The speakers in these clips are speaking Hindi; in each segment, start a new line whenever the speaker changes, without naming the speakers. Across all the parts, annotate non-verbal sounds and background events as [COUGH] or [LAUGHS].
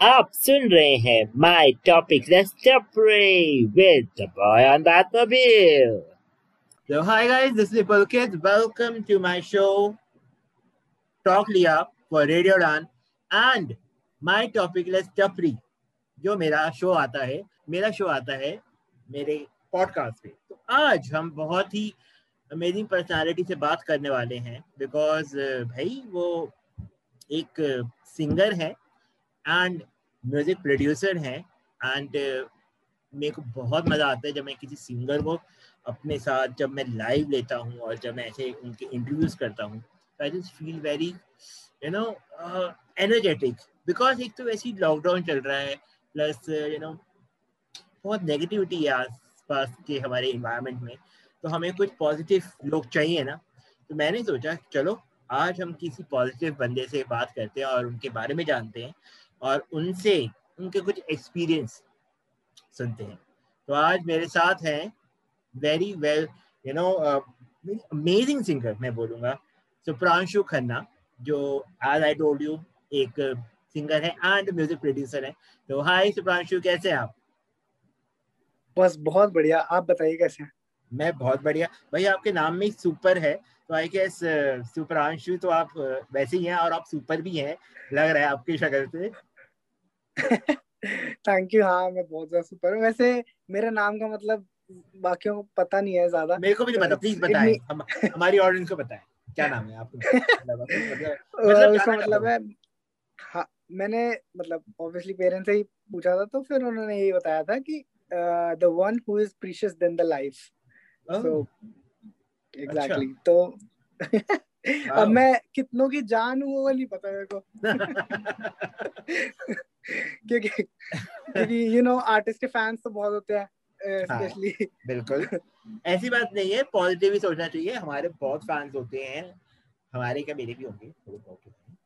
आप सुन रहे हैं my topic with the boy on that mobile So hi guys, this is Pulkit. Welcome to my show Talk Liya for Radio Dan and my topic is Tapri. जो मेरा शो आता है मेरा शो आता है मेरे पॉडकास्ट पे तो आज हम बहुत ही अमेजिंग पर्सनालिटी से बात करने वाले हैं बिकॉज़ भाई वो एक सिंगर है एंड म्यूज़िक प्रोड्यूसर है एंड मेरे को बहुत मज़ा आता है जब मैं किसी सिंगर को अपने साथ जब मैं लाइव लेता हूँ और जब मैं ऐसे उनके इंटरव्यूज़ करता हूँ। I just feel very you know energetic because एक तो वैसे ही लॉकडाउन चल रहा है प्लस यू नो बहुत नेगेटिविटी है आस पास के हमारे इन्वायरमेंट में। तो हमें कुछ पॉजिटिव लोग चाहिए ना तो मैंने सोचा, चलो, आज हम किसी पॉजिटिव बंदे से बात करते हैं और उनके बारे में जानते हैं। और उनसे उनके कुछ एक्सपीरियंस सुनते हैं। तो आज मेरे साथ हैं very well you know amazing singer मैं बोलूँगा सुप्रांशु खन्ना जो एज आई टोल्ड यू एक सिंगर है एंड म्यूज़िक प्रोड्यूसर है। तो हाय सुप्रांशु कैसे आप?
बस बहुत बढ़िया आप बताइए कैसे हैं?
मैं बहुत बढ़िया। भाई आपके नाम में सुपर है तो आई गेस सुपरांशु तो आप वैसे ही हैं और आप सुपर भी हैं लग रहा है आपकी शक्ल से। [LAUGHS]
थैंक यू हाँ मैं बहुत ज़्यादा सुपर हूँ। वैसे मेरे नाम का मतलब बाकियों को पता नहीं है ज़्यादा।
मेरे को भी नहीं पता प्लीज़ बताएँ। हम हमारी ऑडियंस को बताएँ। क्या नाम है आपको? [LAUGHS] मतलब, मतलब [LAUGHS]
उसका मतलब है हाँ मैंने मतलब ऑब्वियसली पेरेंट्स से ही पूछा था तो फिर उन्होंने यही बताया था कि the one who is precious than the life so exactly तो अब मैं कितनों की जान हूँ वो नहीं पता मेरे को। [LAUGHS] क्योंकि क्योंकि यू नो आर्टिस्ट के फैंस तो बहुत होते हैं स्पेशली हाँ,
बिल्कुल। ऐसी बात नहीं है पॉजिटिव ही सोचना चाहिए। हमारे बहुत फैंस होते हैं। हमारे क्या मेरे भी होंगे?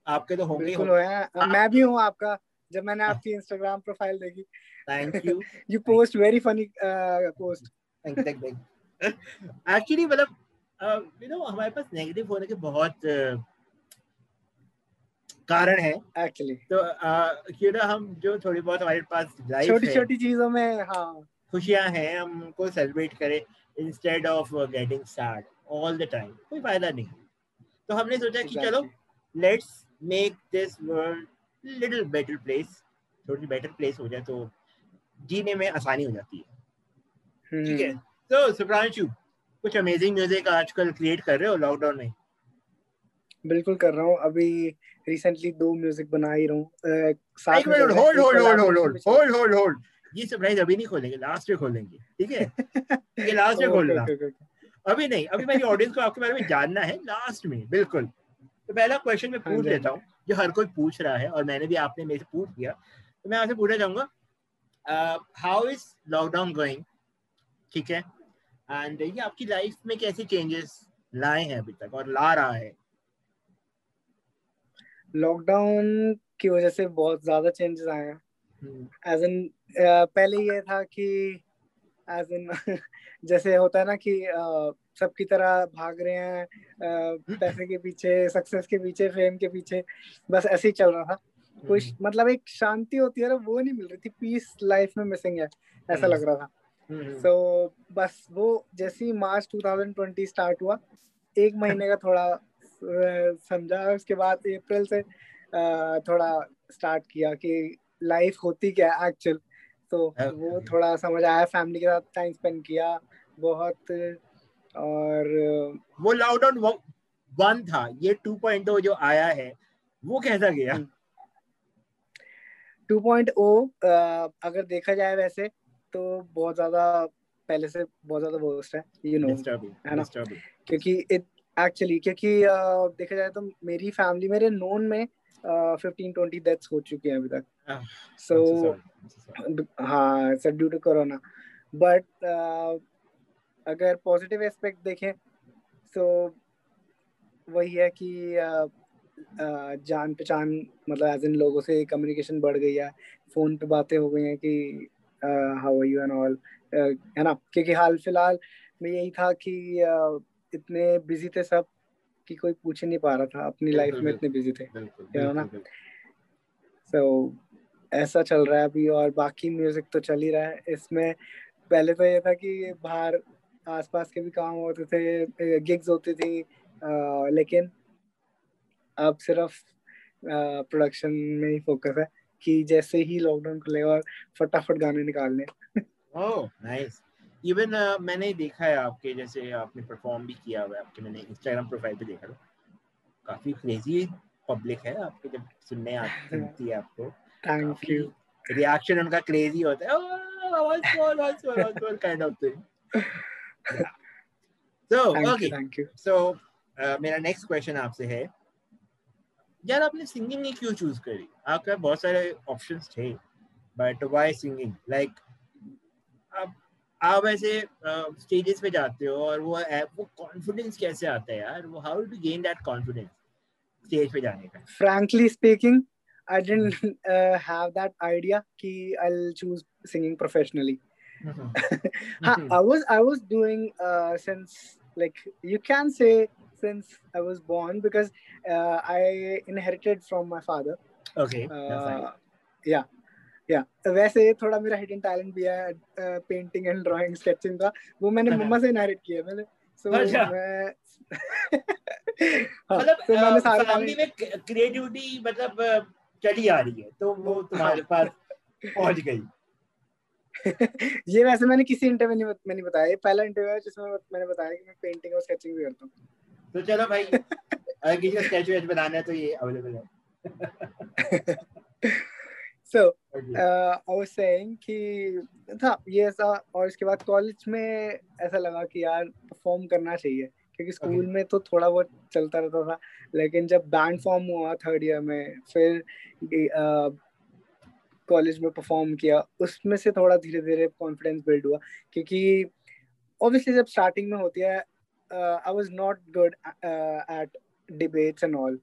आपके तो होंगे
बिल्कुल हो मैं भी हूँ आपका जब मैंने आपकी इंस्टाग्राम प्रोफ़ाइल देखी।
Thank you
you post very funny post thank
you actually मतलब यू नो हमारे पास नेगेटिव होने के बहुत कारण है।
एक्चुअली
तो क्यों ना हम जो थोड़ी बहुत हमारे पास
लाइफ छोटी छोटी चीज़ों में हाँ।
खुशियाँ हैं हम उनको सेलिब्रेट करें instead of getting sad all the time कोई फ़ायदा नहीं। तो हमने सोचा कि चलो let's make this world little better place थोड़ी बेटर प्लेस हो जाए तो जीने में आसानी हो जाती है। ठीक है। तो सुप्रांशु कुछ अमेजिंग म्यूज़िक आजकल क्रिएट कर रहे हो लॉकडाउन में?
बिल्कुल कर रहा हूँ। अभी रिसेंटली दो म्यूज़िक बना ही रहा हूँ।
साथ में hold hold hold hold hold hold hold hold ये सरप्राइज़ अभी नहीं खोलेंगे लास्ट में खोलेंगे ठीक है? [LAUGHS] ये लास्ट में खोलना। अभी नहीं अभी मेरी ऑडियंस को आपके बारे में जानना है लास्ट में बिल्कुल। तो पहला क्वेश्चन मैं हाँ पूछ हाँ लेता हूँ जो। हर कोई पूछ रहा है और मैंने भी आपने मेरे से पूछ दिया तो मैं आपसे पूछना चाहूँगा हाउ इज़ लॉकडाउन गोइंग ठीक है? एंड ये आपकी लाइफ में कैसे चेंजेस लाए हैं अभी तक और ला रहा है?
लॉकडाउन की वजह से बहुत ज़्यादा चेंजेस आए हैं। एज हम्म। इन पहले ये था कि एज इन [LAUGHS] जैसे होता है ना कि uh, सबकी तरह भाग रहे हैं uh, पैसे के पीछे सक्सेस के पीछे फेम के पीछे बस ऐसे ही चल रहा था। कुछ हम्म। मतलब एक शांति होती है ना वो नहीं मिल रही थी पीस लाइफ में मिसिंग है ऐसा लग रहा था। सो हम्म, हम्म। so, बस वो जैसे ही मार्च 2020 स्टार्ट हुआ एक महीने का थोड़ा समझा। उसके बाद अप्रैल से थोड़ा स्टार्ट किया कि लाइफ होती क्या है एक्चुअल तो वो थोड़ा समझ आया फैमिली के साथ टाइम स्पेंड किया बहुत और
वो लॉकडाउन वन था। ये 2.0 जो आया है वो कैसा गया?
2.0 अगर देखा जाए वैसे तो बहुत ज़्यादा पहले से बहुत ज़्यादा वर्स्ट है यू नो है ना? क्योंकि इट एक्चुअली क्योंकि देखा जाए तो मेरी फैमिली मेरे नोन में फिफ्टीन ट्वेंटी डेथ्स हो चुकी हैं अभी तक। सो हाँ sir due to corona but अगर पॉजिटिव एस्पेक्ट देखें तो वही है कि uh, uh, जान पहचान मतलब एज इन लोगों से कम्युनिकेशन बढ़ गई है। फ़ोन पे बातें हो गई हैं कि how are you and all है ना? क्योंकि हाल फ़िलहाल में यही था कि uh, इतने बिज़ी थे सब कि कोई पूछ ही नहीं पा रहा था। अपनी लाइफ में इतने बिज़ी थे। है ना? सो ऐसा चल रहा है अभी और बाकी म्यूज़िक तो चल ही रहा है। इसमें पहले तो ये था कि बाहर आसपास के भी काम होते थे गिग्स होती थी आ, लेकिन अब सिर्फ़ प्रोडक्शन में ही फोकस है। कि जैसे ही लॉकडाउन खुलेगा और फटाफट गाने निकालने।
ओह नाइस इवन मैंने देखा है आपके जैसे आपने परफॉर्म भी किया हुआ है आपके मैंने इंस्टाग्राम प्रोफ़ाइल पे देखा था। काफ़ी क्रेजी पब्लिक है आपके जब सुनने आती [LAUGHS] सुनती है आपको।
थैंक यू
रिएक्शन उनका क्रेजी होता है। ओह kind of thing so okay
thank you
so मेरा नेक्स्ट क्वेश्चन आपसे है। यार आपने सिंगिंग ही क्यों चूज़ करी? आपके बहुत सारे ऑप्शन थे बट वाई सिंगिंग लाइक आप ऐसे स्टेजेस uh, पे जाते हो और वो वो कॉन्फिडेंस कैसे आता है यार? वो how to gain that confidence stage पे जाने का?
Frankly speaking I didn't have that idea कि I will choose singing professionally हाँ I was I was doing since like you can say since i was born because uh, i inherited from my father.
Okay uh,
yeah या वैसे थोड़ा मेरा हिडन टैलेंट भी है पेंटिंग एंड ड्राइंग स्केचिंग का। वो मैंने [LAUGHS] मम्मा से इनहेरिट किया मैंने। सो
अच्छा।
मैं [LAUGHS]
हाँ, मतलब तो मैंने सारा फैमिली में क्रिएटिविटी मतलब चली आ रही है तो वो तुम्हारे हाँ। पास पहुँच गई। [LAUGHS]
ये वैसे मैंने किसी इंटरव्यू में नहीं बताया। ये पहला इंटरव्यू है जिसमें मैंने बताया कि मैं पेंटिंग और स्केचिंग भी करता हूँ।
तो चलो भाई अगर किसी को स्केच वेच बनाना है तो ये अवेलेबल है।
Uh, I was saying कि था ये ऐसा और इसके बाद कॉलेज में ऐसा लगा कि यार परफॉर्म करना चाहिए। क्योंकि स्कूल okay. में तो थोड़ा बहुत चलता रहता था लेकिन जब बैंड फॉर्म हुआ थर्ड ईयर में फिर कॉलेज में परफॉर्म किया उसमें से थोड़ा धीरे धीरे कॉन्फिडेंस बिल्ड हुआ। क्योंकि ऑब्वियसली जब स्टार्टिंग में होती है I was not good at debates and all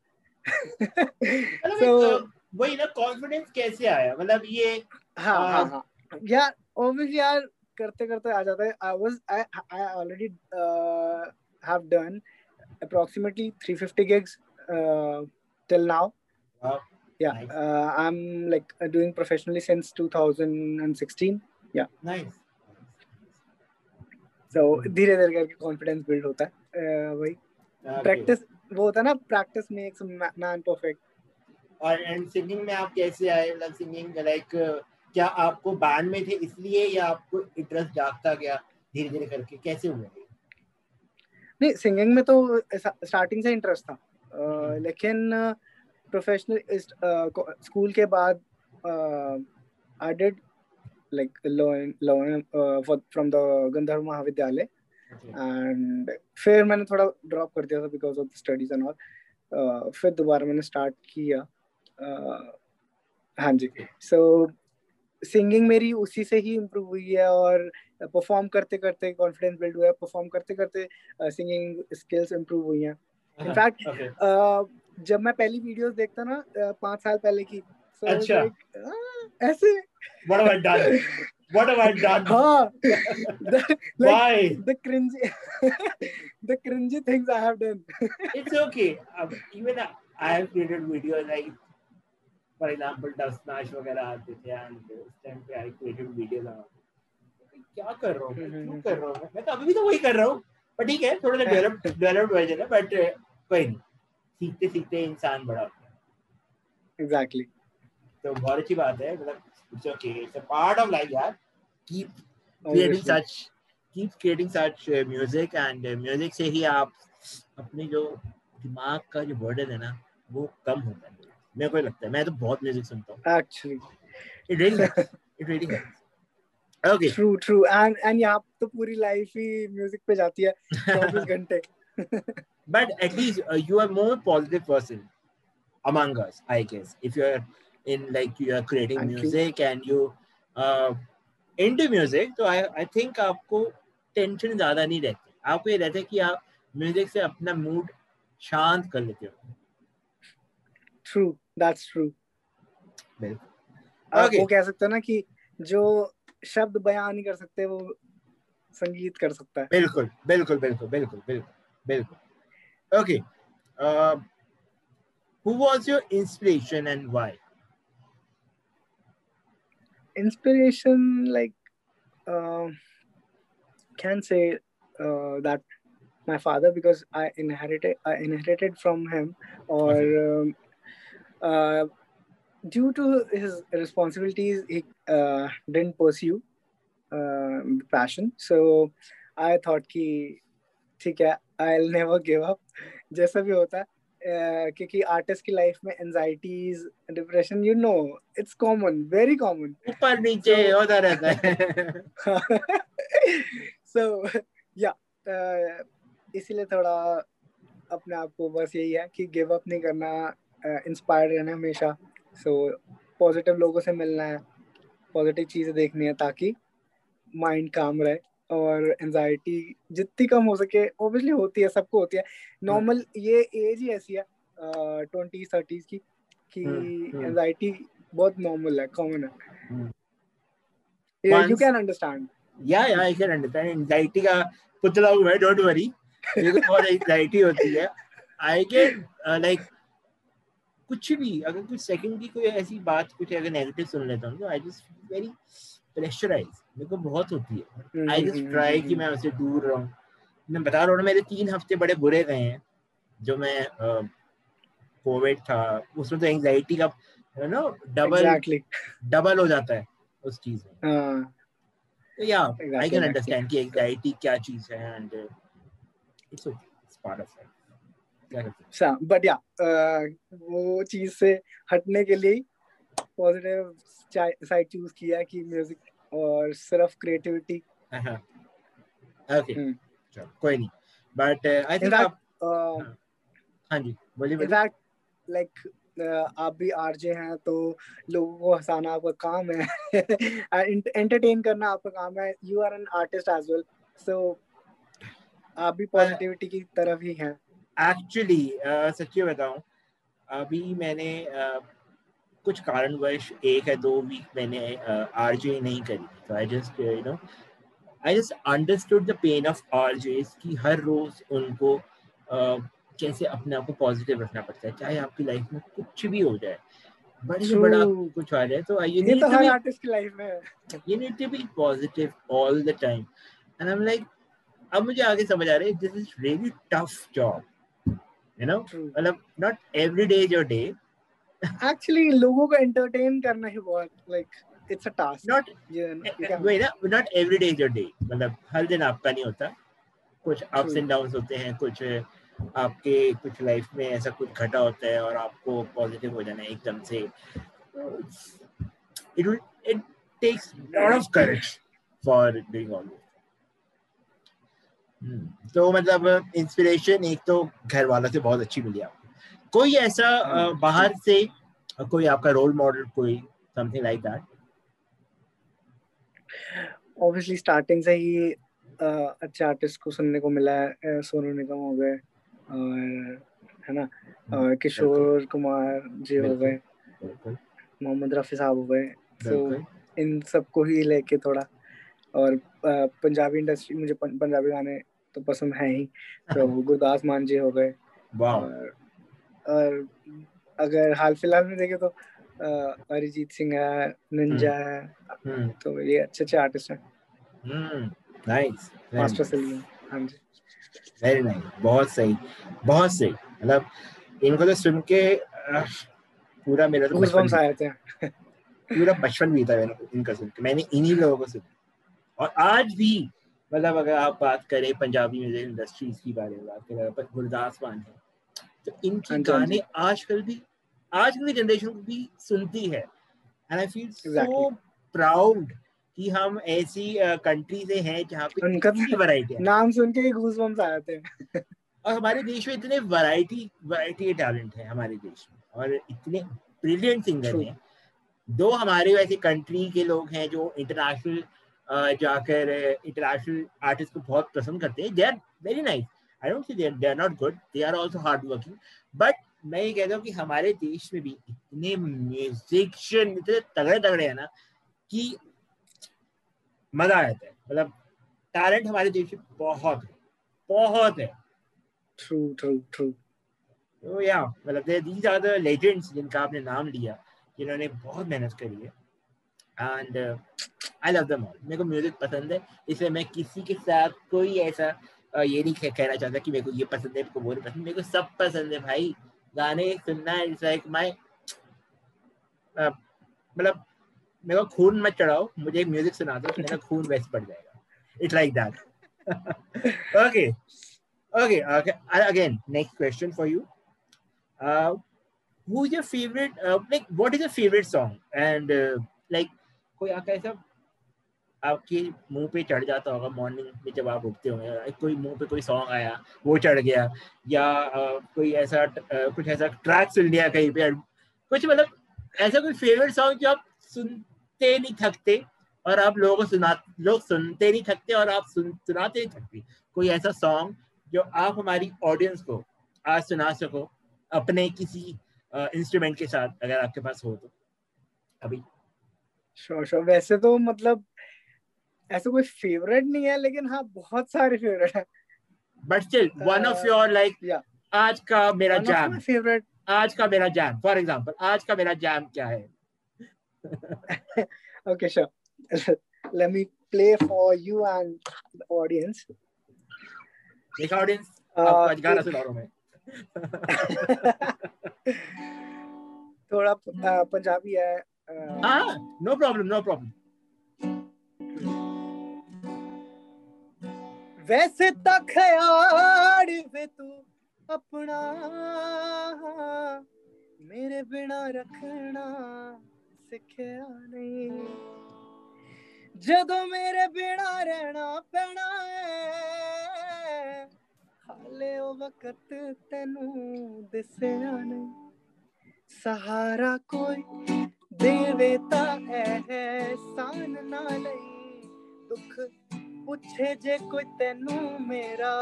[LAUGHS]
so वही ना कॉन्फिडेंस कैसे आया मतलब ये
हाँ हाँ हाँ यार ऑब्वियसली यार करते करते आ जाता है I was I I already have done approximately 350 gigs uh, till now.
Wow.
Yeah, nice. uh, I'm like uh, doing professionally since 2016. Yeah.
Nice.
So धीरे धीरे करके कॉन्फिडेंस बिल्ड होता है। वही। प्रैक्टिस वो होता है ना प्रैक्टिस मेक्स मैन परफेक्ट
और एंड सिंगिंग में आप कैसे आए? मतलब सिंगिंग लाइक क्या आपको बैंड में थे इसलिए या आपको इंटरेस्ट जागता गया धीरे धीरे करके? कैसे हुआ
नहीं सिंगिंग में तो स्टार्टिंग से इंटरेस्ट था। uh, लेकिन प्रोफेशनल स्कूल के बाद I did like from the Gandharva Mahavidyalaya and फिर मैंने थोड़ा ड्रॉप कर दिया था because of studies and all फिर दोबारा मैंने स्टार्ट किया uh, हाँ जी. सो सिंगिंग मेरी उसी से ही इम्प्रूव हुई है और परफॉर्म करते करते कॉन्फिडेंस बिल्ड हुआ है। परफॉर्म करते करते सिंगिंग स्किल्स इम्प्रूव हुई हैं. इनफैक्ट uh, जब मैं पहली वीडियोस देखता ना पाँच साल पहले की
so अच्छा।
like, ऐसे?
What have I done? What have I done? [LAUGHS]
हाँ। The, like, why? the cringy [LAUGHS] the cringy things I have done.
It's okay. Um, even I have created videos like for example Dubsmash वगैरह आते थे एंड उस टाइम पे आई क्रिएटेड वीडियोस क्या कर रहा हूँ? क्यों हम्म। कर रहा हूँ? मैं तो अभी भी तो वही कर रहा हूँ। पर ठीक है थोड़ा सा डेवलप डेवलप वर्जन है बट कोई नहीं। सीखते सीखते इंसान बड़ा होता
है। एग्जैक्टली
तो बहुत अच्छी बात है मतलब it's okay it's a part of life यार. Keep creating such keep creating such music and music से ही आप अपने जो दिमाग का जो बर्डन है ना वो कम होता है। मेरे को लगता है। मैं तो बहुत म्यूज़िक सुनता हूँ।
Actually
it really it really okay
true true and and यहाँ तो पूरी लाइफ ही म्यूज़िक पे जाती है 24 [LAUGHS] घंटे।
But at least uh, you are more positive person among us i guess if you're in like you are creating Thank music you. and you uh, into music तो I I think आपको टेंशन ज़्यादा नहीं रहती। आपको ये रहता है कि आप म्यूज़िक से अपना मूड शांत कर लेते हो।
True that's true
okay.
वो कह सकते हैं ना कि जो शब्द बयान नहीं कर सकते वो संगीत कर सकता है।
बिल्कुल बिल्कुल बिल्कुल बिल्कुल बिल्कुल बिल्कुल। Okay who was your inspiration and why
inspiration like uh, can say uh, that my father because I inherited I inherited from him or um, uh, due to his responsibilities he uh, didn't pursue uh, passion so I thought कि ठीक है I'll never give up जैसा भी होता है क्योंकि आर्टिस्ट की लाइफ में anxieties depression you know it's common very common
ऊपर नीचे होता रहता है। [LAUGHS]
सो या इसीलिए थोड़ा अपने आप को बस यही है कि गिव अप नहीं करना इंस्पायर रहना हमेशा। सो पॉजिटिव लोगों से मिलना है पॉजिटिव चीज़ें देखनी है ताकि माइंड काम रहे। और एनजाइटी जितनी कम हो सके ऑब्वियसली होती है सबको होती है। Normal hmm. ये एज ही ऐसी है ट्वेंटी थर्टीज की कि एनजाइटी हम्म, हम्म। बहुत नॉर्मल है कॉमन है। यू कैन अंडरस्टैंड
या या आई कैन अंडरस्टैंड एंजाइटी का पुतला हूँ मैं डोंट वरी मेरे को बहुत एंजाइटी होती है। आई कैन लाइक कुछ भी अगर कुछ सेकंड की कोई ऐसी बात कुछ अगर नेगेटिव सुन लेता हूँ तो आई जस्ट वेरी प्रेशराइज मेरे को बहुत होती है। आई जस्ट ट्राई कि मैं उससे दूर रहूँ। मैं बता रहा हूँ मेरे तीन हफ़्ते बड़े बुरे गए हैं जो मैं कोविड था उसमें तो एंजाइटी का यू नो डबल डबल हो जाता है उस चीज़ में। हाँ। तो या आई कैन अंडरस्टैंड कि एंजाइटी क्या चीज़ है and it's it's part of
it but yeah वो चीज़ से हटने के लिए पॉजिटिव साइड चूज़ किया कि म्यूज़िक और सिर्फ़ क्रिएटिविटी
ओके। कोई नहीं बट आई थिंक आप हाँ।, हाँ जी बोलिए
इनफैक्ट लाइक आप भी आरजे हैं तो लोगों को हंसाना आपका काम है एंटरटेन करना आपका काम है you are an artist as well so आप भी पॉजिटिविटी की तरफ़ ही हैं
एक्चुअली सच्ची बताऊँ अभी मैंने uh, कुछ कारणवश एक या दो वीक मैंने आरजे नहीं करी। तो I just you know I just understood the pain of RJ कि हर रोज उनको uh, कैसे अपने आप को पॉजिटिव रखना पड़ता है। चाहे आपकी लाइफ में कुछ भी हो जाए बड़े से बड़ा कुछ आ जाए तो
यू टू बी आर्टिस्ट की लाइफ में
you need to be positive all the time and I am like अब मुझे आगे समझ आ रहा है this is really tough job you know मतलब not every day is your day
actually लोगों को एंटरटेन करना ही बहुत like it's a task
not वही ना not every day is your day मतलब हर दिन आपका नहीं होता। कुछ अप्स एंड डाउन्स होते हैं कुछ आपके कुछ लाइफ में ऐसा कुछ घटा होता है और आपको पॉजिटिव हो जाना है एकदम से। It will it takes lot of courage for doing all तो मतलब इंस्पिरेशन एक तो घर वालों से बहुत अच्छी मिली आपको। कोई ऐसा बाहर से कोई आपका रोल मॉडल कोई something like that
obviously starting से ही अच्छे आर्टिस्ट को सुनने को मिला है सोनू निगम हो गए और है ना और किशोर कुमार जी हो गए मोहम्मद रफी साहब हो गए तो इन सबको ही लेके थोड़ा और पंजाबी इंडस्ट्री मुझे पंजाबी गाने तो पसंद है ही [LAUGHS] तो गुरदास मान जी हो गए और और अगर हाल फ़िलहाल में देखे तो अरिजीत सिंह है निंजा हम्म। है हम्म। तो ये अच्छे अच्छे आर्टिस्ट हैं।
नाइस
मास्टर सलीम हाँ जी।
वेरी नाइस बहुत सही बहुत सही मतलब इनको तो सुन के पूरा मेरा तो
बचपन आए थे।
पूरा बचपन भी था मेरा इनका सुन के मैंने इन्हीं लोगों को सुना। और आज भी मतलब अगर आप बात करें पंजाबी म्यूज़िक इंडस्ट्रीज़ की बारे में बात करें गुरदास मान है तो इनके हाँ हाँ गाने आजकल भी आजकल की जनरेशन भी सुनती है। And I feel so proud कि हम ऐसी कंट्री से हैं जहाँ पे
उनका वैरायटी तो नाम सुन के ही गूज़बम्स आ जाते हैं।
और हमारे देश में इतने वैरायटी वैरायटी के टैलेंट है हमारे देश में। और इतने ब्रिलियंट सिंगर हैं। दो हमारे वैसे कंट्री के लोग हैं जो इंटरनेशनल जाकर इंटरनेशनल आर्टिस्ट को बहुत पसंद करते हैं। They are very nice I don't say they are not good they are also hard working but मैं ये कहता हूँ कि हमारे देश में भी इतने म्यूजिशियन इतने तगड़े तगड़े हैं ना कि मज़ा आ जाता है। मतलब टैलेंट हमारे देश में बहुत है। बहुत है।
ट्रू ट्रू ट्रू
तो या मतलब दीज आर द लेजेंड्स जिनका आपने नाम लिया जिन्होंने बहुत मेहनत करी है। And I love them all मेरे को म्यूज़िक पसंद है। इसलिए मैं किसी के साथ कोई ऐसा ये नहीं कहना चाहता कि मेरे को ये पसंद है मेरे को वो नहीं पसंद मेरे को सब पसंद है भाई। गाने सुनना इट्स लाइक माय मतलब मेरे को खून मत चढ़ाओ मुझे एक म्यूज़िक सुना दो मेरा खून वैसे बढ़ जाएगा। It's like that okay okay okay again next question for you who's your favorite uh, like what is your favorite song? And uh, कोई आपका ऐसा आपके मुँह पे चढ़ जाता होगा मॉर्निंग में जब आप उठते होंगे कोई मुँह पे कोई सॉन्ग आया, वो चढ़ गया, या कोई ऐसा कुछ ऐसा ट्रैक सुन लिया कहीं पे, कुछ मतलब ऐसा कोई फेवरेट सॉन्ग जो आप सुनते नहीं थकते और आप लोगों को सुना, लोग सुनते नहीं थकते और आप सुन, सुनाते नहीं थकते। कोई ऐसा सॉन्ग जो आप हमारी ऑडियंस को आज सुना सको, अपने किसी इंस्ट्रूमेंट के साथ, अगर आपके पास हो तो। अभी।
श्योर श्योर वैसे तो मतलब ऐसा कोई फेवरेट नहीं है लेकिन हाँ बहुत सारे फेवरेट है।
But still one of your like आज का मेरा जैम
फेवरेट
आज का मेरा जैम फॉर एग्जांपल आज का मेरा जैम क्या है? [LAUGHS]
Okay sure. [LAUGHS] Let me play for you and the audience.
देखा ऑडियंस uh, आज गाना सुना रहा हूँ मैं। [LAUGHS]
थोड़ा पंजाबी है
हाँ नो प्रॉब्लम नो प्रॉब्लम
वैसे तो ख्याल वे तू अपना मेरे बिना रखना सिखया नहीं ਜਦੋਂ ਮੇਰੇ ਬਿਨਾ ਰਹਿਣਾ ਪੈਣਾ ਹੈ ਹਾਲੇ ਉਹ ਵਕਤ ਤੈਨੂੰ ਦਿਸਿਆ ਨਹੀਂ ਸਹਾਰਾ ਕੋਈ ਦੇਵੇ ਤਾਂ ਐਹਸਾਨ ਨਾ ਲਈ ਦੁੱਖ ਪੁੱਛੇ ਜੇ ਕੋਈ ਤੈਨੂੰ ਮੇਰਾ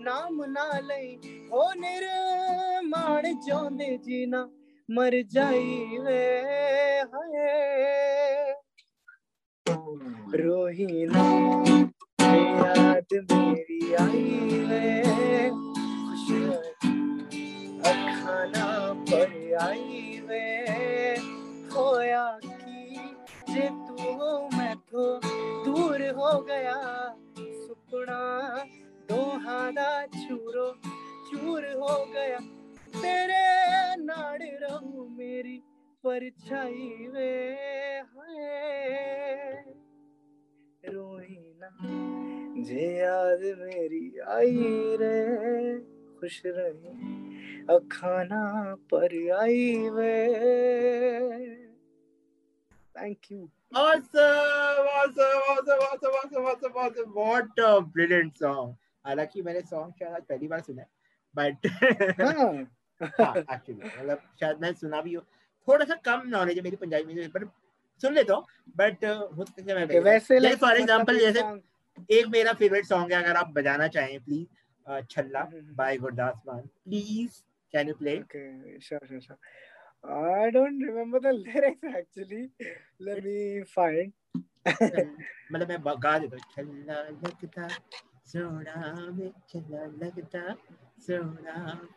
ਨਾਮ ਨਾ ਲਈ ਹੋ ਨਿਰਮਾਣ ਚਾਹੁੰਦੇ ਜੀਨਾ ਮਰ ਜਾਈ ਵੇ ਹਾਏ ਰੋਹੀ ਨਾ याद मेरी आई वे खुश अखाना पर आई वे होया की जे तू हो मैं तो दूर हो गया। सुपना दोहा दा चूरो, चूर हो गया। तेरे नाड़ रहूँ मेरी परछाई वे हाय। रोई ना जे याद मेरी आई रे, खुश रही अखाना पर आई वे। Thank you
Awesome, awesome, awesome, awesome, awesome, awesome, awesome. What a brilliant song. हालाँकि मैंने सॉन्ग शायद आज पहली बार सुना है बट एक्चुअली मतलब शायद मैं सुना भी हो। थोड़ा सा कम नॉलेज है मेरी पंजाबी म्यूज़िक पर सुन लेता हूँ बट हो सकता है मैं वैसे फॉर एग्जांपल जैसे एक मेरा फेवरेट सॉन्ग है अगर आप बजाना चाहें please Challa by Gurdas Maan. Please can you play
okay sure sure sure I don't remember the [LAUGHS] lyrics actually. Let me find.
मतलब मैं गा देता हूँ। छल्ला लगता सोना में छल्ला लगता सोना।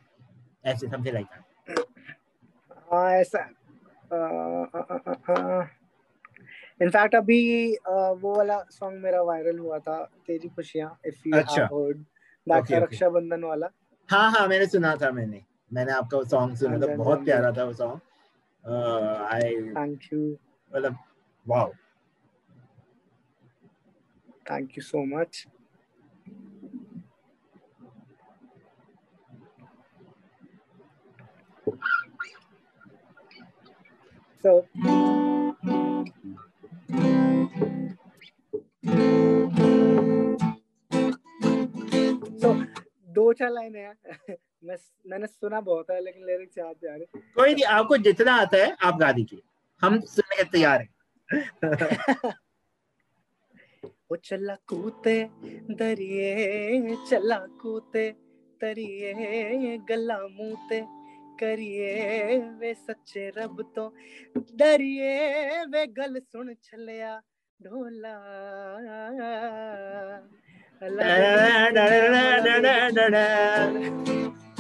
ऐसे समथिंग लाइक
हाँ ऐसा। इनफैक्ट अभी वो वाला सॉन्ग मेरा वायरल हुआ था तेरी खुशियाँ if you have heard that Rakshabandhan वाला।
हाँ हाँ मैंने सुना था मैंने। मैंने आपका वो सॉन्ग सुना था बहुत प्यारा था वो सॉन्ग आई
थैंक यू
मतलब wow
thank you so much So so दो चार लाइनें हैं। मैं मैंने सुना बहुत है लेकिन लिरिक्स याद आ रहे।
कोई नहीं आपको जितना आता है आप गा दीजिए। हम सुनने के तैयार हैं। [LAUGHS]
वो चला कूते दरिए चला कूते तरिए गला मुते करिए वे सच्चे रब तो डरिए वे गल सुन छलिया ढोला।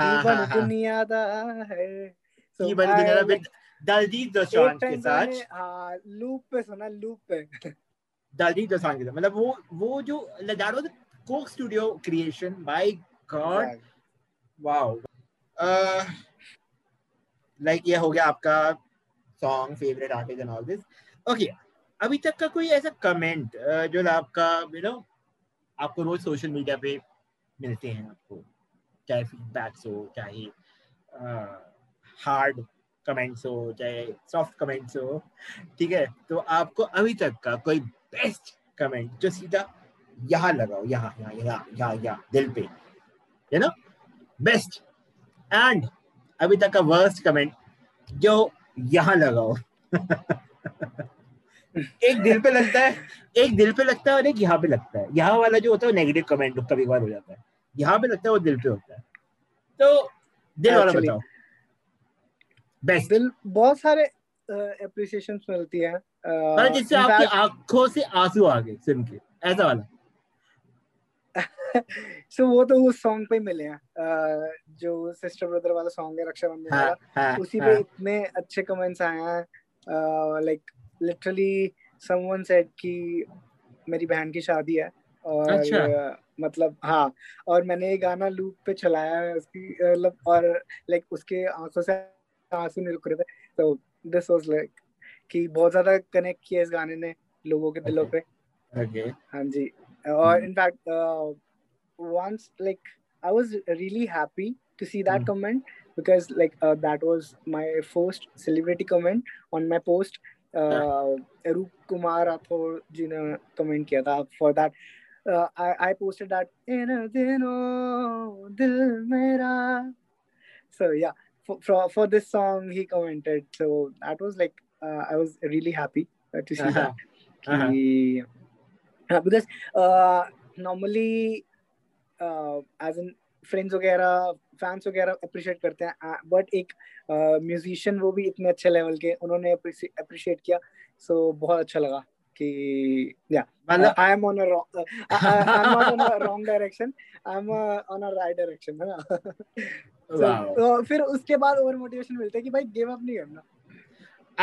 हाँ
हाँ
दुनिया दा है।
की बनी दुनिया दा दलजीत दोसांझ के साथ।
हाँ लूप पे सुना लूप पे। [LAUGHS]
दलजीत दोसांझ के साथ मतलब वो वो जो that was Coke Studio creation by God wow like ये हो गया आपका song favourite artist and all this okay अभी तक का कोई ऐसा कमेंट जो आपका यू नो आपको रोज सोशल मीडिया पे मिलते हैं आपको? चाहे फीडबैक्स हो, चाहे हार्ड कमेंट्स हो, चाहे सॉफ्ट कमेंट्स हो, ठीक है? तो आपको अभी तक का कोई बेस्ट कमेंट जो सीधा यहाँ लगाओ, यहाँ यहाँ यहाँ यहाँ यहाँ, दिल पे यू नो? बेस्ट एंड अभी तक का वर्स्ट कमेंट जो यहाँ लगाओ। [LAUGHS] एक दिल पे लगता है, एक दिल पे लगता है और एक यहाँ पे लगता है। यहाँ वाला जो होता है नेगेटिव कमेंट कभी कभार हो जाता है। यहाँ पे लगता है वो दिल पे होता है। तो दिल वाला बताओ।
बेस्ट दिल बहुत सारे अप्रिसिएशन uh, मिलती है
uh, जिससे आपकी आँखों से आँसू आ गए सुन के ऐसा वाला।
सो [LAUGHS] so, वो तो उस सॉन्ग पे मिले हैं uh, जो सिस्टर ब्रदर वाला सॉन्ग है रक्षाबंधन हाँ, वाला हाँ, उसी हाँ. पे इतने अच्छे कमेंट्स आए हैं लाइक लिटरली समवन सेड कि मेरी बहन की शादी है और अच्छा। मतलब हाँ और मैंने ये गाना लूप पे चलाया है उसकी मतलब और लाइक उसके आँसू से आँसू नहीं रुक रहे थे। तो दिस वाज लाइक कि बहुत ज़्यादा कनेक्ट किया इस गाने ने लोगों के दिलों पे। हाँ जी। और in fact once like I was really happy to see that comment because like that was my first celebrity comment on my post Roop Kumar Rathore ji ने कमेंट किया था for that Uh, I, I posted that in a dino dil mera. So yeah, for, for for this song he commented. So that was like uh, I was really happy uh, to see uh-huh. that. Uh-huh. He, uh, because uh, normally as an friends वगैरह फैंस वगैरह अप्रिशिएट करते हैं बट एक म्यूजिशियन uh, वो भी इतने अच्छे लेवल के उन्होंने अप्रिशिएट किया सो so, बहुत अच्छा लगा कि या मतलब I am on a I am not on a wrong direction I am on a right direction है ना? [LAUGHS] तो फिर उसके बाद और मोटिवेशन मिलता है कि भाई गिव अप नहीं करना।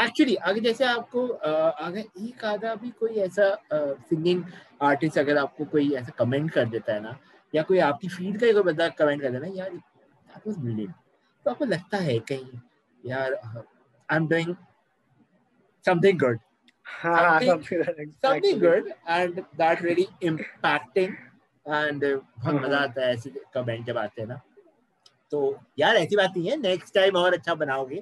एक्चुअली अगर जैसे आपको अगर एक आधा भी कोई ऐसा सिंगिंग आर्टिस्ट अगर आपको कोई ऐसा कमेंट कर देता है ना या कोई आपकी फ़ील्ड का कोई बंदा कमेंट कर देना यार दैट वाज ब्रिलियंट तो आपको लगता है कहीं यार I am doing something good [LAUGHS] something good and that really impacting. And मज़ा आता है ऐसे कमेंट जब आते हैं ना तो यार ऐसी बात नहीं है नेक्स्ट टाइम और अच्छा बनाओगे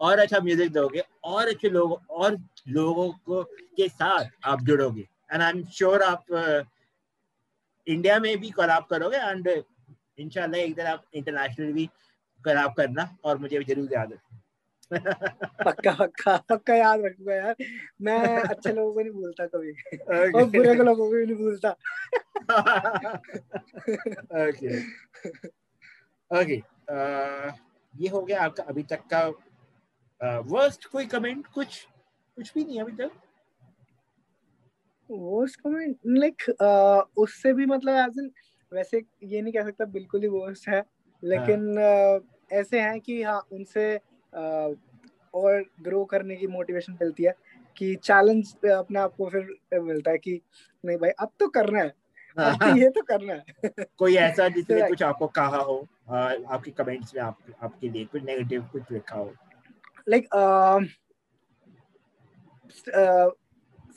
और अच्छा म्यूज़िक दोगे और अच्छे लोग और लोगों को के साथ आप जुड़ोगे एंड आई एम श्योर आप इंडिया में भी कोलैब करोगे एंड इंशाल्लाह एक दिन आप इंटरनेशनल भी कोलैब करना और मुझे भी ज़रूर याद
रखना पक्का पक्का पक्का याद रखूँगा यार। मैं अच्छे लोगों को नहीं भूलता कभी। Okay. और बुरे लोगों को भी नहीं भूलता।
ओके ओके ये हो गया आपका अभी तक का वर्स्ट uh, कोई कमेंट कुछ कुछ भी नहीं अभी तक?
वर्स्ट कमेंट लाइक उससे भी मतलब एज इन वैसे ये नहीं कह सकता बिल्कुल ही वर्स्ट है। लेकिन हाँ. uh, ऐसे हैं कि हाँ उनसे uh, और ग्रो करने की मोटिवेशन मिलती है कि चैलेंज अपने आप को फिर मिलता है कि नहीं भाई अब तो करना है अब तो ये तो करना है
कोई ऐसा [LAUGHS] जिसने कुछ आपको कहा हो आपके कमेंट्स में आप, आपके लिए कुछ नेगेटिव कुछ लिखा हो
like like,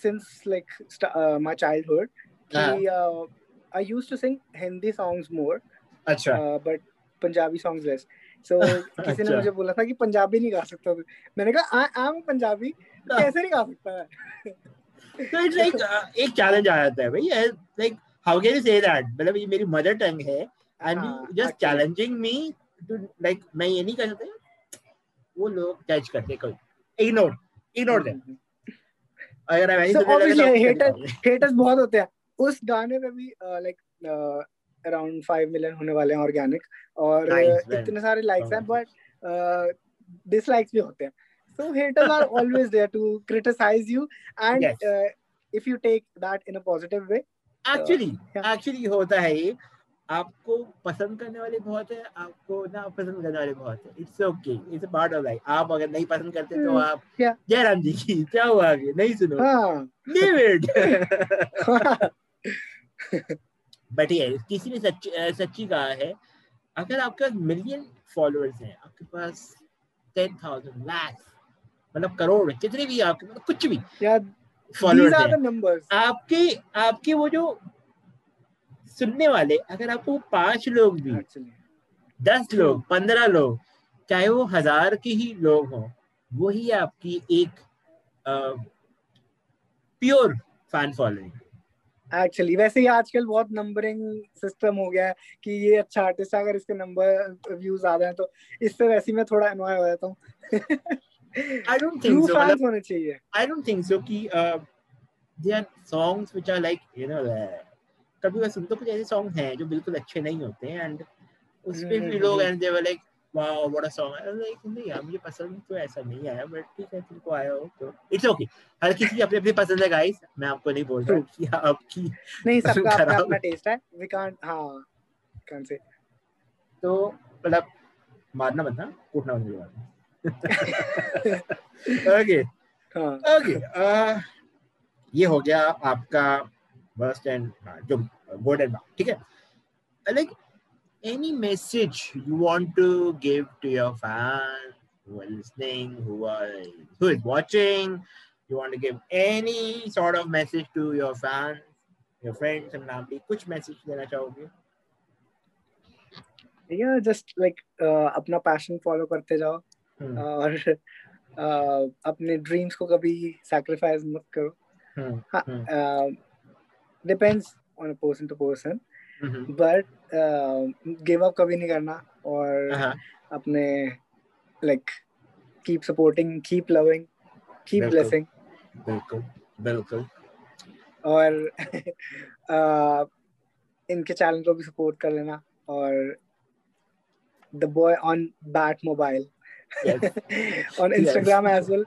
since like st- uh, my childhood. Uh-huh. He, uh, I used to sing Hindi songs more.
अच्छा.
Uh, but Punjabi songs less so [LAUGHS] किसी ने मुझे बोला था कि पंजाबी नहीं गा सकता तू। मैंने कहा आई एम पंजाबी कैसे नहीं गा सकता? है
तो इट्स लाइक [LAUGHS] एक चैलेंज आ जाता है भाई like how can you say that मतलब ये मेरी मदर टंग है and you just challenging me to like मैं ये नहीं कर सकता वो लोग जज करते कोई। इग्नोर इग्नोर देम अगर मैं
so obviously haters haters बहुत होते हैं। उस गाने पे भी लाइक अराउंड फाइव मिलियन होने वाले हैं ऑर्गेनिक और nice, इतने सारे लाइक्स हैं बट डिसलाइक्स भी होते हैं। So haters are [LAUGHS] always there to criticize you and yes. uh, if you take that in a positive way
actually uh, yeah. actually होता है ये। आपको पसंद करने वाले बहुत है आपको ना पसंद करने वाले बहुत है। It's okay it's part of life आप अगर नहीं पसंद करते तो आप जयराम जी की क्या हुआ अभी नहीं सुनो। लीव इट [LAUGHS] [LAUGHS] बट ये किसी ने सच, सच्ची कहा है अगर आपके पास मिलियन फॉलोअर्स हैं आपके पास टेन थाउज़ेंड लाख मतलब करोड़ कितने भी आपके मतलब कुछ भी फॉलोअर्स हैं आपके आपके वो जो सुनने वाले अगर आपको पाँच लोग भी दस लोग पंद्रह लोग चाहे वो हज़ार के ही लोग हों वही आपकी एक प्योर फ़ैन फॉलोइंग
एक्चुअली वैसे ही आजकल बहुत नंबरिंग सिस्टम हो गया है कि ये अच्छा आर्टिस्ट है अगर इसके नंबर व्यूज़ ज़्यादा हैं तो इससे वैसे ही मैं थोड़ा अनॉय हो जाता हूँ
I don't think so. Fans होने चाहिए. I don't think so कि uh, there are songs which are like you know uh, कभी मैं सुनता कुछ ऐसे सॉन्ग हैं जो बिल्कुल अच्छे नहीं होते हैं एंड उस पे भी लोग and they were like wow what a song I like नहीं यार मुझे पसंद तो ऐसा नहीं आया बट ठीक है तुमको आया हो तो। इट्स ओके हर किसी की अपनी अपनी पसंद है गाइस मैं आपको नहीं बोल रहा कि आपकी
नहीं [LAUGHS] सबका अपना अपना टेस्ट है। वी कांट हाँ कांट से
तो मतलब मारना मत ना कूटना मत ओके ओके [LAUGHS] ये हो गया आपका वर्स्ट एंड जो गुड एंड ठीक है? Like any message you want to give to your fans who are listening who are who is watching you want to give any sort of message to your fans your friends and family कुछ message देना चाहोगे
yeah just like uh, अपना passion follow करते जाओ hmm. और uh, अपने ड्रीम्स को कभी सैक्रिफाइस मत करो hmm. हाँ hmm. Uh, depends on a person to person but give up कभी नहीं करना और uh-huh. अपने like keep supporting keep loving keep blessing
बिल्कुल बिल्कुल।
और [LAUGHS] uh, इनके चैनल को भी सपोर्ट कर लेना और the boy on bat mobile on Instagram as well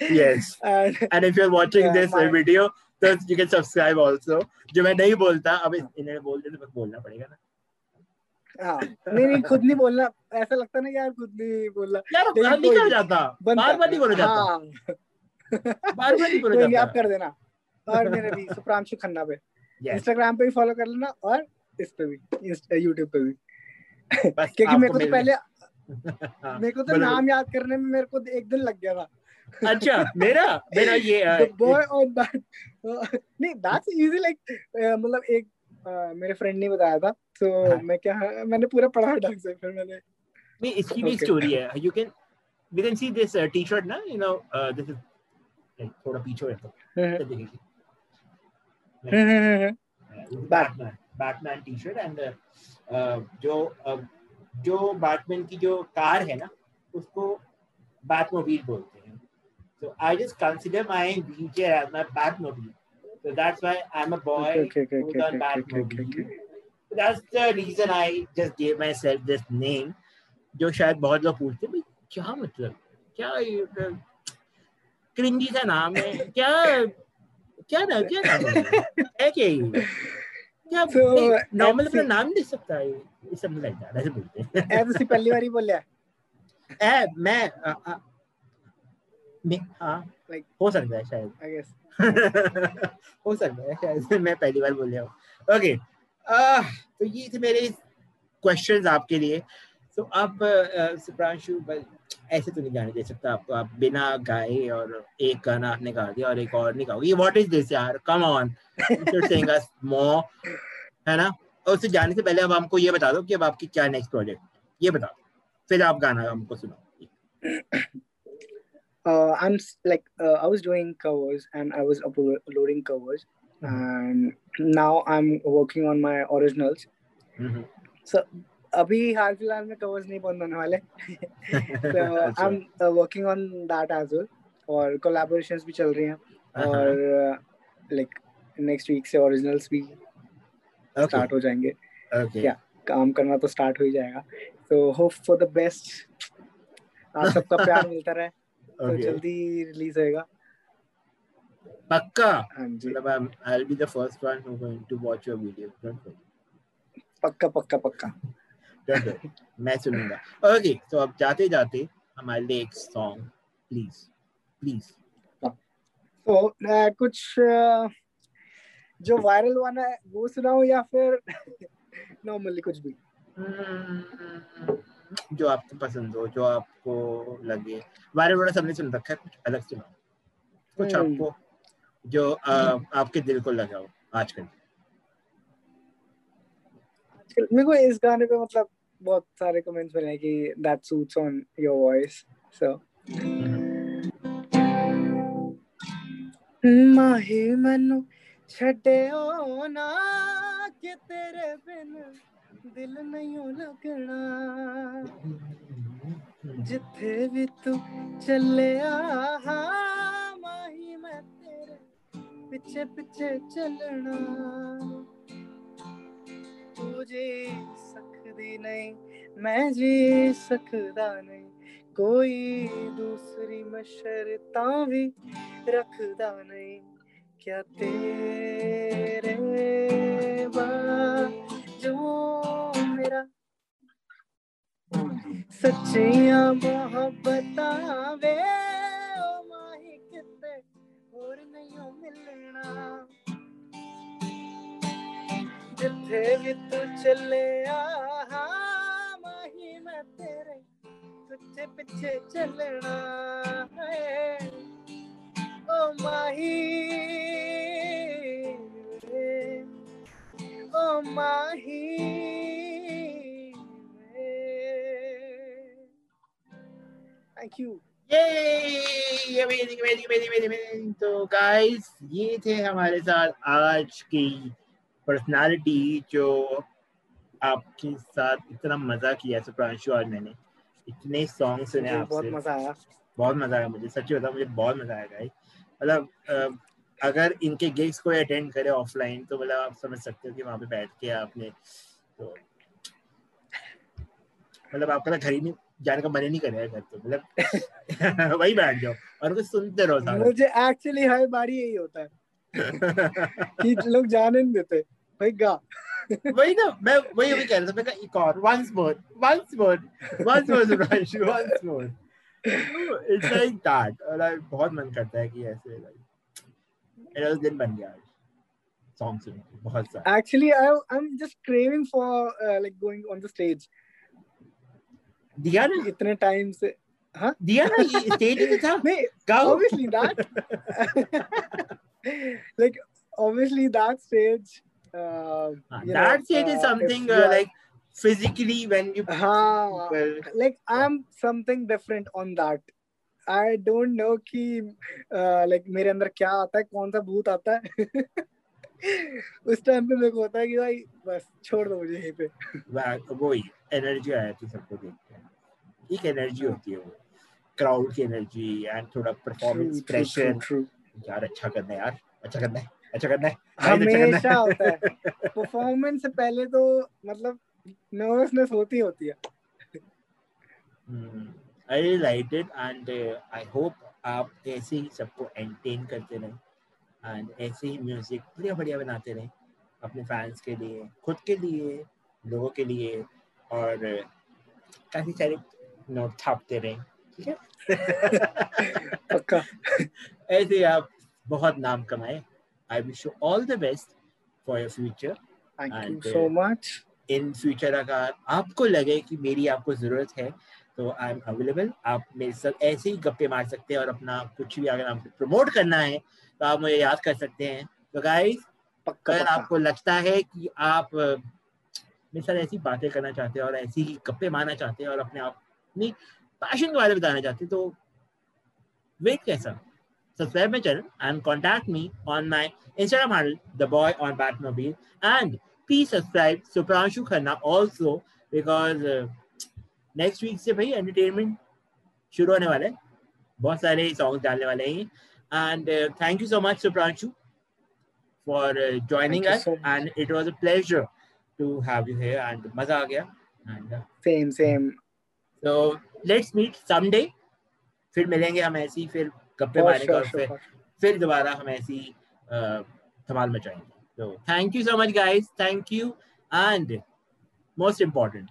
Yes. And, and if you're watching yeah, this uh, video, तो यू कैन सब्सक्राइब आल्सो जो मैं नहीं बोलता अब इन्होंने बोल दिया तो मैं बोलना पड़ेगा ना।
हाँ नहीं नहीं खुद नहीं बोलना। ऐसा लगता ना यार खुद नहीं बोलना।
यार नहीं कहा जाता। बार बार नहीं बोला जाता। हाँ। बार बार नहीं बोला
जाता। आप कर देना। और मेरे भी सुप्रांशु खन्ना पे। इंस्टाग्राम पे भी फॉलो कर लेना और इस पे भी यूट्यूब पे भी। क्योंकि मेरे को तो पहले [LAUGHS] मेरे को तो नाम याद करने में मेरे को एक दिन लग गया था।
अच्छा मेरा मेरा ये
बॉय ऑन दैट नहीं दैट्स इजी लाइक मतलब एक uh, मेरे फ्रेंड ने बताया था तो हाँ. मैं क्या मैंने पूरा पढ़ा ढंग से फिर मैंने
नहीं इसकी भी स्टोरी है you can we can see this T-shirt ना you know this is like थोड़ा पीछे है तो देखिए। बैटमैन बैटमैन टी-शर्ट एंड जो uh, जो बैटमैन की जो कार है ना उसको बैटमोबाइल बोलते हैं। So I just consider my wheelchair as my Batmobile. So that's why I'm a boy okay, okay, okay, okay, Batmobile. Okay, okay, okay. That's the reason I just gave myself this name. जो शायद बहुत लोग पूछते हैं क्या मतलब क्या क्रिंजी सा नाम है क्या क्या ना क्या नाम है क्या ये क्या नॉर्मल अपना नाम दे सकता है समझ लगता है ऐसे बोलते हैं
ऐसे पहली बारी बोल रहा है
ऐ मैं हाँ लाइक हो सकता है शायद। आई गेस [LAUGHS] हो सकता है शायद [LAUGHS] मैं पहली बार बोल रहा हूँ। ओके तो ये थे मेरे क्वेश्चंस आपके लिए। तो अब सुप्रांशु ऐसे तो नहीं गाने दे सकता। आपको आप बिना गाए और एक गाना आपने गा दिया और एक और नहीं गाओगे। व्हाट इज़ दिस यार? कम ऑन सिंग अस मोर है ना? और उससे जाने से पहले अब हमको ये बता दो कि अब आपकी क्या नेक्स्ट प्रोजेक्ट ये बता दो। फिर आप गाना हमको सुनाओ। [CLEARS THROAT]
uh, I'm like uh, I was doing covers and I was uploading covers, mm-hmm. and now I'm working on my originals. Mm-hmm. So अभी हाल फिलहाल में covers नहीं बंद होने वाले [LAUGHS] so I'm uh, working on that as well और कोलैबोरेशंस भी चल रही हैं uh-huh. और लाइक नेक्स्ट वीक से ओरिजिनल्स भी स्टार्ट हो जाएंगे
okay. क्या
काम करना तो स्टार्ट हो ही जाएगा तो होप फॉर द बेस्ट आप सबका [LAUGHS] प्यार मिलता रहे तो जल्दी रिलीज़ होएगा।
पक्का?
हाँ जी।
मतलब I will be the first one who going to watch your video don't worry
पक्का पक्का पक्का।
डोंट वरी मैं सुनूँगा। ओके तो अब जाते जाते हमारे लिए एक सॉन्ग प्लीज़ प्लीज़
तो कुछ जो वायरल हुआ ना वो सुनाऊं या फिर [LAUGHS] नॉर्मली कुछ भी?
जो आपको पसंद हो जो आपको लगे। बारे बड़ा सबने सुन रखा है कुछ अलग सुनाओ कुछ आपको जो आ, आपके दिल को लगा लगाओ आजकल।
मेरे को इस गाने पे मतलब बहुत सारे कमेंट्स मिले हैं कि that suits on your voice so माहे मनु छड़े ओ ना कि तेरे बिन। ਦਿਲ ਨਹੀਂ ਲੱਗਣਾ ਜਿੱਥੇ ਵੀ ਤੂੰ ਚੱਲਿਆ ਹਾਂ ਮਾਹੀ ਮੈਂ ਤੇਰੇ ਪਿੱਛੇ ਪਿੱਛੇ ਚੱਲਣਾ ਤੂੰ ਜੀ ਸਕਦੀ ਨਹੀਂ ਮੈਂ ਜੀ ਸਕਦਾ ਨਹੀਂ ਕੋਈ ਦੂਸਰੀ ਮਸ਼ਰਤਾਂ ਵੀ ਰੱਖਦਾ ਨਹੀਂ क्या तेरे जो मेरा सच्चिया मोहब्बत वे माही किते और नहीं मिलना। जिथे भी तू चले माही मैं तेरे तुझे पीछे चलना है। ओ माही mahi thank you
Yay! Amazing, amazing, amazing. तो guys ये थे हमारे साथ आज की पर्सनालिटी जो आपके साथ इतना मज़ा किया सुप्रांशु और मैंने इतने सॉन्ग सुने आपसे।
बहुत मज़ा आया।
बहुत मज़ा आया मुझे। सच्ची बता मुझे बहुत मज़ा आया गाइस मतलब अगर इनके गिग्स को अटेंड करे ऑफलाइन तो मतलब आप समझ सकते हो कि वहाँ पे बैठ के आपने तो मतलब आपका घर ही नहीं जाने का मन ही नहीं करेगा घर तो मतलब [LAUGHS] वही बैठ जाओ और कुछ सुनते रहो
मुझे एक्चुअली हर बारी यही होता है [LAUGHS] कि लोग जाने नहीं देते। भाई गा।
वही ना मैं वही अभी कह रहा था मैं कहा एक और once more once more once more Subhash once more it's like that और बहुत मन करता है कि ऐसे लाइक मेरा दिन बन गया आज सॉन्ग सुन बहुत सारे
actually I I am just craving for like going on the stage
दिया ना
इतने टाइम से हाँ?
दिया ना स्टेज पे था?
नहीं obviously that like obviously that stage
that stage is something uh, like physically when you
हाँ, like I'm something different on that. I don't know कि लाइक मेरे अंदर क्या आता है कौन सा भूत आता है? [LAUGHS] उस टाइम पे मेरे को होता है कि भाई बस छोड़ दो मुझे यहीं पे।
वो ही एनर्जी आया थी सबको देख के एक एनर्जी होती है वो। क्राउड की एनर्जी एंड थोड़ा परफॉर्मेंस प्रेशर यार अच्छा करना है यार। अच्छा करना है अच्छा करना है।
अच्छा हमेशा होता है। [LAUGHS] परफॉर्मेंस से पहले तो मतलब नर्वसनेस होती होती है।
hmm. I really like it and I hope आप ऐसे ही सबको एंटेन करते रहें एंड ऐसे ही म्यूज़िक बढ़िया बढ़िया बनाते रहें अपने फैंस के लिए खुद के लिए लोगों के लिए और काफ़ी सारे नोट छापते रहें ठीक है? [LAUGHS]
पक्का।
ऐसे आप बहुत नाम कमाए। I wish you all the best for your future
thank you so much
in future अगर आपको लगे कि मेरी आपको ज़रूरत है तो आई एम अवेलेबल आप मेरे साथ ऐसे ही गप्पे मार सकते हैं और अपना कुछ भी अगर आपको प्रमोट करना है तो आप मुझे याद कर सकते हैं। तो गाइस अगर आपको लगता है कि आप मेरे साथ ऐसी बातें करना चाहते हैं और ऐसी ही गप्पे मारना चाहते हैं और अपने आप अपनी पैशन के बारे में बताना चाहते हैं तो वेट कैसा? Subscribe my channel and contact me on my Instagram handle, the boy on Batmobile. And please subscribe Supranshu Khanna also because uh, next week से भाई एंटरटेनमेंट शुरू होने वाला है। बहुत सारे सॉन्ग डालने वाले हैं and thank you so much Supranshu for joining us and it was a pleasure to have you here and मज़ा आ गया।
And same same
so let's meet someday फिर मिलेंगे हम ऐसी फिर गप्पे मारेंगे और फिर फिर दोबारा हम ऐसी धमाल मचाएँगे। तो thank you so much guys thank you and most important